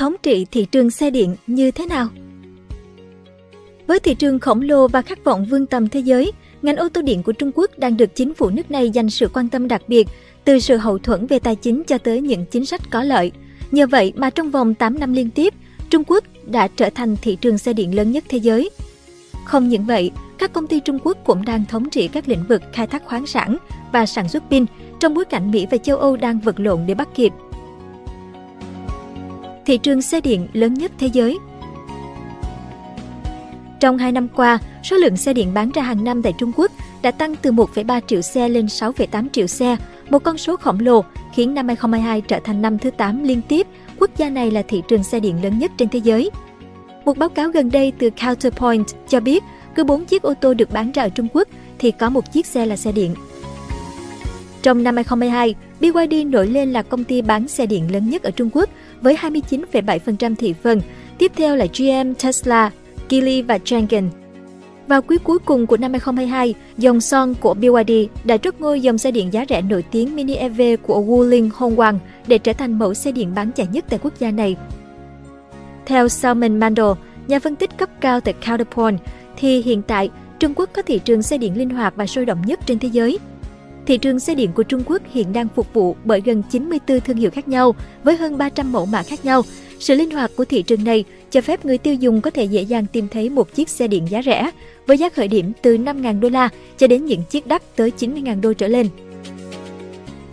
thống trị thị trường xe điện như thế nào? Với thị trường khổng lồ và khát vọng vươn tầm thế giới, ngành ô tô điện của Trung Quốc đang được chính phủ nước này dành sự quan tâm đặc biệt, từ sự hậu thuẫn về tài chính cho tới những chính sách có lợi. Nhờ vậy mà trong vòng 8 năm liên tiếp, Trung Quốc đã trở thành thị trường xe điện lớn nhất thế giới. Không những vậy, các công ty Trung Quốc cũng đang thống trị các lĩnh vực khai thác khoáng sản và sản xuất pin trong bối cảnh Mỹ và châu Âu đang vật lộn để bắt kịp. Thị trường xe điện lớn nhất thế giới Trong 2 năm qua, số lượng xe điện bán ra hàng năm tại Trung Quốc đã tăng từ 1,3 triệu xe lên 6,8 triệu xe, một con số khổng lồ khiến năm 2022 trở thành năm thứ 8 liên tiếp quốc gia này là thị trường xe điện lớn nhất trên thế giới. Một báo cáo gần đây từ Counterpoint cho biết cứ 4 chiếc ô tô được bán ra ở Trung Quốc thì có một chiếc xe là xe điện. Trong năm 2022, BYD nổi lên là công ty bán xe điện lớn nhất ở Trung Quốc với 29,7% thị phần, tiếp theo là GM, Tesla, Geely và Changan. Vào quý cuối cùng của năm 2022, dòng Son của BYD đã trút ngôi dòng xe điện giá rẻ nổi tiếng Mini EV của Wuling Hongguang để trở thành mẫu xe điện bán chạy nhất tại quốc gia này. Theo Salman Mandel, nhà phân tích cấp cao tại Counterpoint, thì hiện tại Trung Quốc có thị trường xe điện linh hoạt và sôi động nhất trên thế giới. Thị trường xe điện của Trung Quốc hiện đang phục vụ bởi gần 94 thương hiệu khác nhau với hơn 300 mẫu mã khác nhau. Sự linh hoạt của thị trường này cho phép người tiêu dùng có thể dễ dàng tìm thấy một chiếc xe điện giá rẻ với giá khởi điểm từ 5.000 đô la cho đến những chiếc đắt tới 90.000 đô trở lên.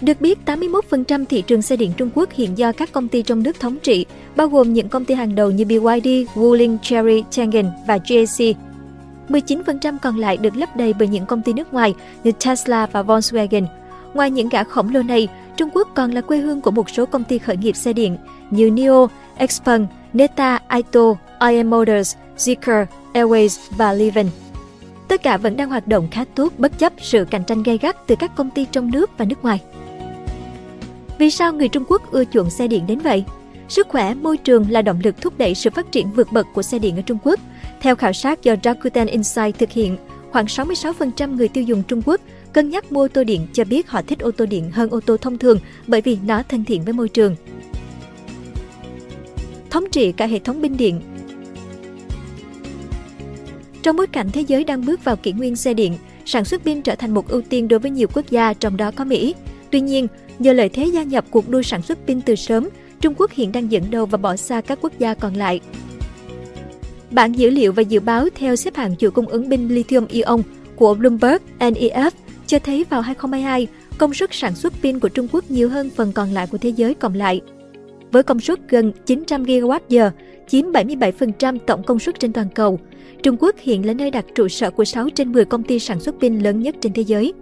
Được biết, 81% thị trường xe điện Trung Quốc hiện do các công ty trong nước thống trị, bao gồm những công ty hàng đầu như BYD, Wuling, Chery, Changan và GAC. 19% còn lại được lấp đầy bởi những công ty nước ngoài như Tesla và Volkswagen. Ngoài những gã khổng lồ này, Trung Quốc còn là quê hương của một số công ty khởi nghiệp xe điện như NIO, Xpeng, Neta, Aito, IM Motors, Zeekr, Airways và LiVeN. Tất cả vẫn đang hoạt động khá tốt bất chấp sự cạnh tranh gay gắt từ các công ty trong nước và nước ngoài. Vì sao người Trung Quốc ưa chuộng xe điện đến vậy? Sức khỏe, môi trường là động lực thúc đẩy sự phát triển vượt bậc của xe điện ở Trung Quốc. Theo khảo sát do Rakuten Insight thực hiện, khoảng 66% người tiêu dùng Trung Quốc cân nhắc mua ô tô điện cho biết họ thích ô tô điện hơn ô tô thông thường bởi vì nó thân thiện với môi trường. Thống trị cả hệ thống pin điện Trong bối cảnh thế giới đang bước vào kỷ nguyên xe điện, sản xuất pin trở thành một ưu tiên đối với nhiều quốc gia, trong đó có Mỹ. Tuy nhiên, nhờ lợi thế gia nhập cuộc đua sản xuất pin từ sớm, Trung Quốc hiện đang dẫn đầu và bỏ xa các quốc gia còn lại. Bản dữ liệu và dự báo theo xếp hạng chuỗi cung ứng pin lithium ion của Bloomberg NEF cho thấy vào 2022, công suất sản xuất pin của Trung Quốc nhiều hơn phần còn lại của thế giới cộng lại. Với công suất gần 900 GWh, chiếm 77% tổng công suất trên toàn cầu, Trung Quốc hiện là nơi đặt trụ sở của 6 trên 10 công ty sản xuất pin lớn nhất trên thế giới.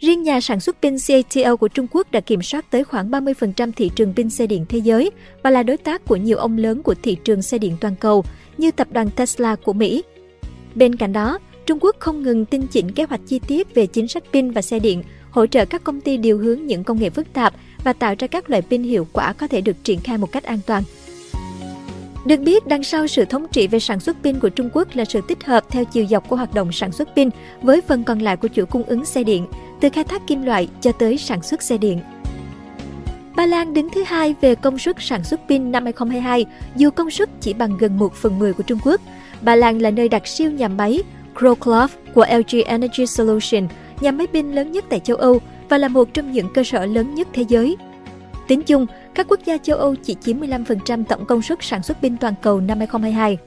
Riêng nhà sản xuất pin CATL của Trung Quốc đã kiểm soát tới khoảng 30% thị trường pin xe điện thế giới và là đối tác của nhiều ông lớn của thị trường xe điện toàn cầu như tập đoàn Tesla của Mỹ. Bên cạnh đó, Trung Quốc không ngừng tinh chỉnh kế hoạch chi tiết về chính sách pin và xe điện, hỗ trợ các công ty điều hướng những công nghệ phức tạp và tạo ra các loại pin hiệu quả có thể được triển khai một cách an toàn. Được biết, đằng sau sự thống trị về sản xuất pin của Trung Quốc là sự tích hợp theo chiều dọc của hoạt động sản xuất pin với phần còn lại của chuỗi cung ứng xe điện, từ khai thác kim loại cho tới sản xuất xe điện. Ba Lan đứng thứ hai về công suất sản xuất pin năm 2022, dù công suất chỉ bằng gần 1 phần 10 của Trung Quốc. Ba Lan là nơi đặt siêu nhà máy Wrocław của LG Energy Solution, nhà máy pin lớn nhất tại châu Âu và là một trong những cơ sở lớn nhất thế giới. Tính chung, các quốc gia châu Âu chỉ chiếm 15% tổng công suất sản xuất pin toàn cầu năm 2022.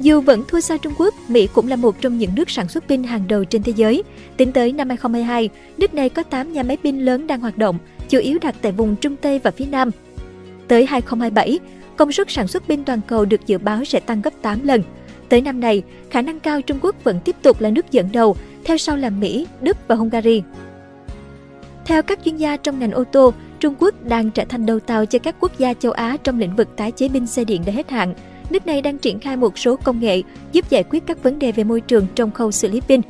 Dù vẫn thua xa Trung Quốc, Mỹ cũng là một trong những nước sản xuất pin hàng đầu trên thế giới. Tính tới năm 2022, nước này có 8 nhà máy pin lớn đang hoạt động, chủ yếu đặt tại vùng Trung Tây và phía Nam. Tới 2027, công suất sản xuất pin toàn cầu được dự báo sẽ tăng gấp 8 lần. Tới năm này, khả năng cao Trung Quốc vẫn tiếp tục là nước dẫn đầu, theo sau là Mỹ, Đức và Hungary. Theo các chuyên gia trong ngành ô tô, Trung Quốc đang trở thành đầu tàu cho các quốc gia châu Á trong lĩnh vực tái chế pin xe điện đã hết hạn. Nước này đang triển khai một số công nghệ giúp giải quyết các vấn đề về môi trường trong khâu xử lý pin.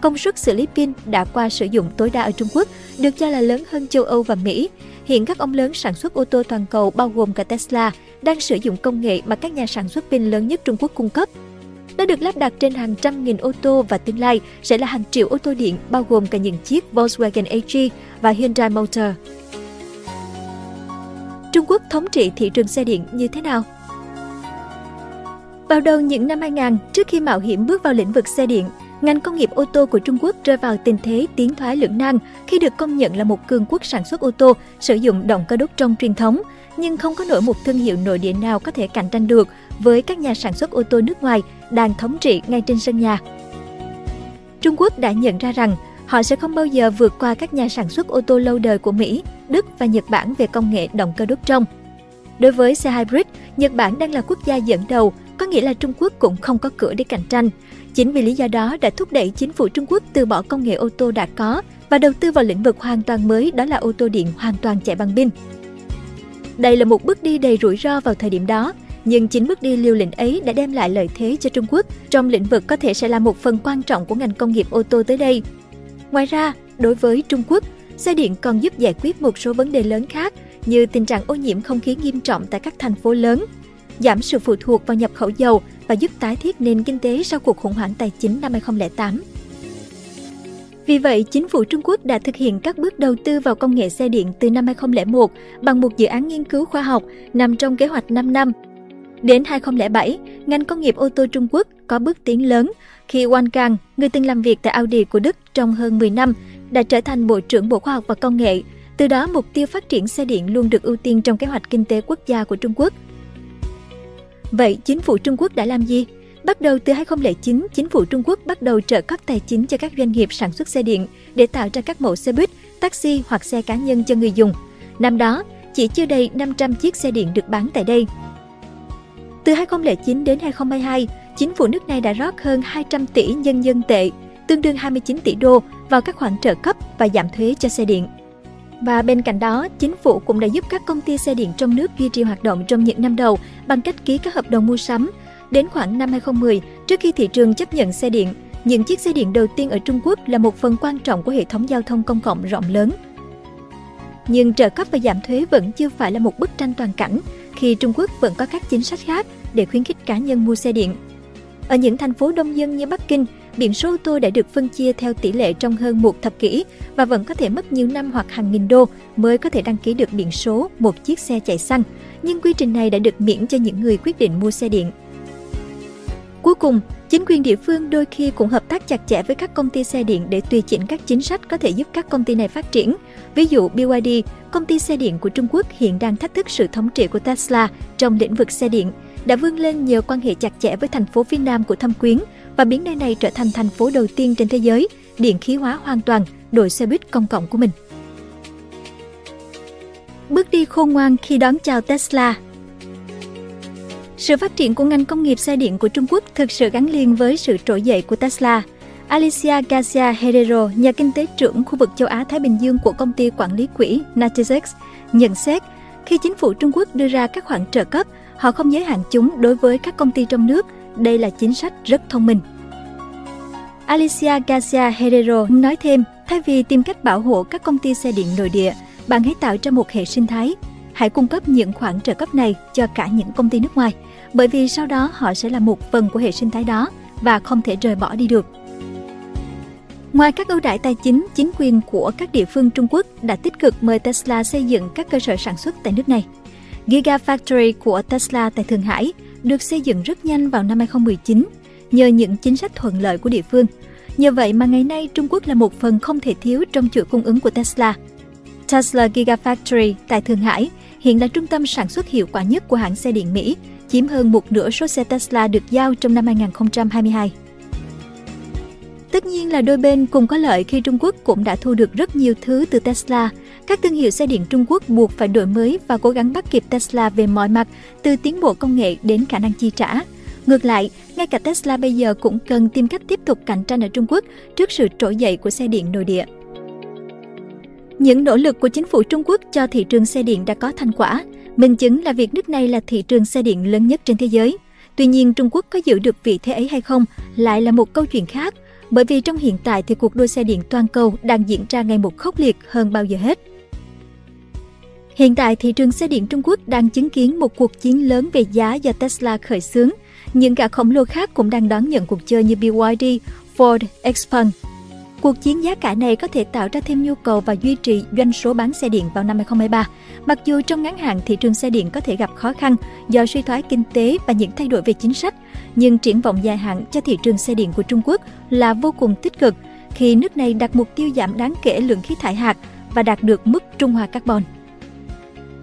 Công suất xử lý pin đã qua sử dụng tối đa ở Trung Quốc, được cho là lớn hơn châu Âu và Mỹ. Hiện các ông lớn sản xuất ô tô toàn cầu bao gồm cả Tesla đang sử dụng công nghệ mà các nhà sản xuất pin lớn nhất Trung Quốc cung cấp. Nó được lắp đặt trên hàng trăm nghìn ô tô và tương lai sẽ là hàng triệu ô tô điện bao gồm cả những chiếc Volkswagen AG và Hyundai Motor. Trung Quốc thống trị thị trường xe điện như thế nào? Vào đầu những năm 2000, trước khi mạo hiểm bước vào lĩnh vực xe điện, ngành công nghiệp ô tô của Trung Quốc rơi vào tình thế tiến thoái lưỡng nan khi được công nhận là một cường quốc sản xuất ô tô sử dụng động cơ đốt trong truyền thống, nhưng không có nổi một thương hiệu nội địa nào có thể cạnh tranh được với các nhà sản xuất ô tô nước ngoài đang thống trị ngay trên sân nhà. Trung Quốc đã nhận ra rằng họ sẽ không bao giờ vượt qua các nhà sản xuất ô tô lâu đời của Mỹ, Đức và Nhật Bản về công nghệ động cơ đốt trong. Đối với xe hybrid, Nhật Bản đang là quốc gia dẫn đầu, có nghĩa là Trung Quốc cũng không có cửa để cạnh tranh. Chính vì lý do đó đã thúc đẩy chính phủ Trung Quốc từ bỏ công nghệ ô tô đã có và đầu tư vào lĩnh vực hoàn toàn mới đó là ô tô điện hoàn toàn chạy bằng pin. Đây là một bước đi đầy rủi ro vào thời điểm đó, nhưng chính bước đi liều lĩnh ấy đã đem lại lợi thế cho Trung Quốc trong lĩnh vực có thể sẽ là một phần quan trọng của ngành công nghiệp ô tô tới đây. Ngoài ra, đối với Trung Quốc, xe điện còn giúp giải quyết một số vấn đề lớn khác như tình trạng ô nhiễm không khí nghiêm trọng tại các thành phố lớn, giảm sự phụ thuộc vào nhập khẩu dầu và giúp tái thiết nền kinh tế sau cuộc khủng hoảng tài chính năm 2008. Vì vậy, chính phủ Trung Quốc đã thực hiện các bước đầu tư vào công nghệ xe điện từ năm 2001 bằng một dự án nghiên cứu khoa học nằm trong kế hoạch 5 năm. Đến 2007, ngành công nghiệp ô tô Trung Quốc có bước tiến lớn khi Wang Kang, người từng làm việc tại Audi của Đức trong hơn 10 năm, đã trở thành Bộ trưởng Bộ Khoa học và Công nghệ. Từ đó, mục tiêu phát triển xe điện luôn được ưu tiên trong kế hoạch kinh tế quốc gia của Trung Quốc. Vậy, chính phủ Trung Quốc đã làm gì? Bắt đầu từ 2009, chính phủ Trung Quốc bắt đầu trợ cấp tài chính cho các doanh nghiệp sản xuất xe điện để tạo ra các mẫu xe buýt, taxi hoặc xe cá nhân cho người dùng. Năm đó, chỉ chưa đầy 500 chiếc xe điện được bán tại đây. Từ 2009 đến 2022, chính phủ nước này đã rót hơn 200 tỷ nhân dân tệ, tương đương 29 tỷ đô vào các khoản trợ cấp và giảm thuế cho xe điện. Và bên cạnh đó, chính phủ cũng đã giúp các công ty xe điện trong nước duy trì hoạt động trong những năm đầu bằng cách ký các hợp đồng mua sắm. Đến khoảng năm 2010, trước khi thị trường chấp nhận xe điện, những chiếc xe điện đầu tiên ở Trung Quốc là một phần quan trọng của hệ thống giao thông công cộng rộng lớn. Nhưng trợ cấp và giảm thuế vẫn chưa phải là một bức tranh toàn cảnh, khi Trung Quốc vẫn có các chính sách khác để khuyến khích cá nhân mua xe điện. Ở những thành phố đông dân như Bắc Kinh, biển số ô tô đã được phân chia theo tỷ lệ trong hơn một thập kỷ và vẫn có thể mất nhiều năm hoặc hàng nghìn đô mới có thể đăng ký được biển số một chiếc xe chạy xăng. Nhưng quy trình này đã được miễn cho những người quyết định mua xe điện. Cuối cùng, chính quyền địa phương đôi khi cũng hợp tác chặt chẽ với các công ty xe điện để tùy chỉnh các chính sách có thể giúp các công ty này phát triển. Ví dụ BYD, công ty xe điện của Trung Quốc hiện đang thách thức sự thống trị của Tesla trong lĩnh vực xe điện, đã vươn lên nhờ quan hệ chặt chẽ với thành phố phía Nam của Thâm Quyến và biến nơi này trở thành thành phố đầu tiên trên thế giới điện khí hóa hoàn toàn đội xe buýt công cộng của mình. Bước đi khôn ngoan khi đón chào Tesla Sự phát triển của ngành công nghiệp xe điện của Trung Quốc thực sự gắn liền với sự trỗi dậy của Tesla. Alicia Garcia Herrero, nhà kinh tế trưởng khu vực châu Á-Thái Bình Dương của công ty quản lý quỹ Natixis, nhận xét khi chính phủ Trung Quốc đưa ra các khoản trợ cấp, họ không giới hạn chúng đối với các công ty trong nước đây là chính sách rất thông minh. Alicia Garcia Herrero nói thêm, thay vì tìm cách bảo hộ các công ty xe điện nội địa, bạn hãy tạo ra một hệ sinh thái. Hãy cung cấp những khoản trợ cấp này cho cả những công ty nước ngoài, bởi vì sau đó họ sẽ là một phần của hệ sinh thái đó và không thể rời bỏ đi được. Ngoài các ưu đãi tài chính, chính quyền của các địa phương Trung Quốc đã tích cực mời Tesla xây dựng các cơ sở sản xuất tại nước này. Gigafactory của Tesla tại Thượng Hải được xây dựng rất nhanh vào năm 2019 nhờ những chính sách thuận lợi của địa phương. Nhờ vậy mà ngày nay Trung Quốc là một phần không thể thiếu trong chuỗi cung ứng của Tesla. Tesla Gigafactory tại Thượng Hải hiện là trung tâm sản xuất hiệu quả nhất của hãng xe điện Mỹ, chiếm hơn một nửa số xe Tesla được giao trong năm 2022. Tất nhiên là đôi bên cùng có lợi khi Trung Quốc cũng đã thu được rất nhiều thứ từ Tesla. Các thương hiệu xe điện Trung Quốc buộc phải đổi mới và cố gắng bắt kịp Tesla về mọi mặt, từ tiến bộ công nghệ đến khả năng chi trả. Ngược lại, ngay cả Tesla bây giờ cũng cần tìm cách tiếp tục cạnh tranh ở Trung Quốc trước sự trỗi dậy của xe điện nội địa. Những nỗ lực của chính phủ Trung Quốc cho thị trường xe điện đã có thành quả. Minh chứng là việc nước này là thị trường xe điện lớn nhất trên thế giới. Tuy nhiên, Trung Quốc có giữ được vị thế ấy hay không lại là một câu chuyện khác bởi vì trong hiện tại thì cuộc đua xe điện toàn cầu đang diễn ra ngày một khốc liệt hơn bao giờ hết. Hiện tại, thị trường xe điện Trung Quốc đang chứng kiến một cuộc chiến lớn về giá do Tesla khởi xướng. Những gã khổng lồ khác cũng đang đón nhận cuộc chơi như BYD, Ford, Xpeng. Cuộc chiến giá cả này có thể tạo ra thêm nhu cầu và duy trì doanh số bán xe điện vào năm 2023. Mặc dù trong ngắn hạn thị trường xe điện có thể gặp khó khăn do suy thoái kinh tế và những thay đổi về chính sách, nhưng triển vọng dài hạn cho thị trường xe điện của Trung Quốc là vô cùng tích cực khi nước này đặt mục tiêu giảm đáng kể lượng khí thải hạt và đạt được mức trung hòa carbon.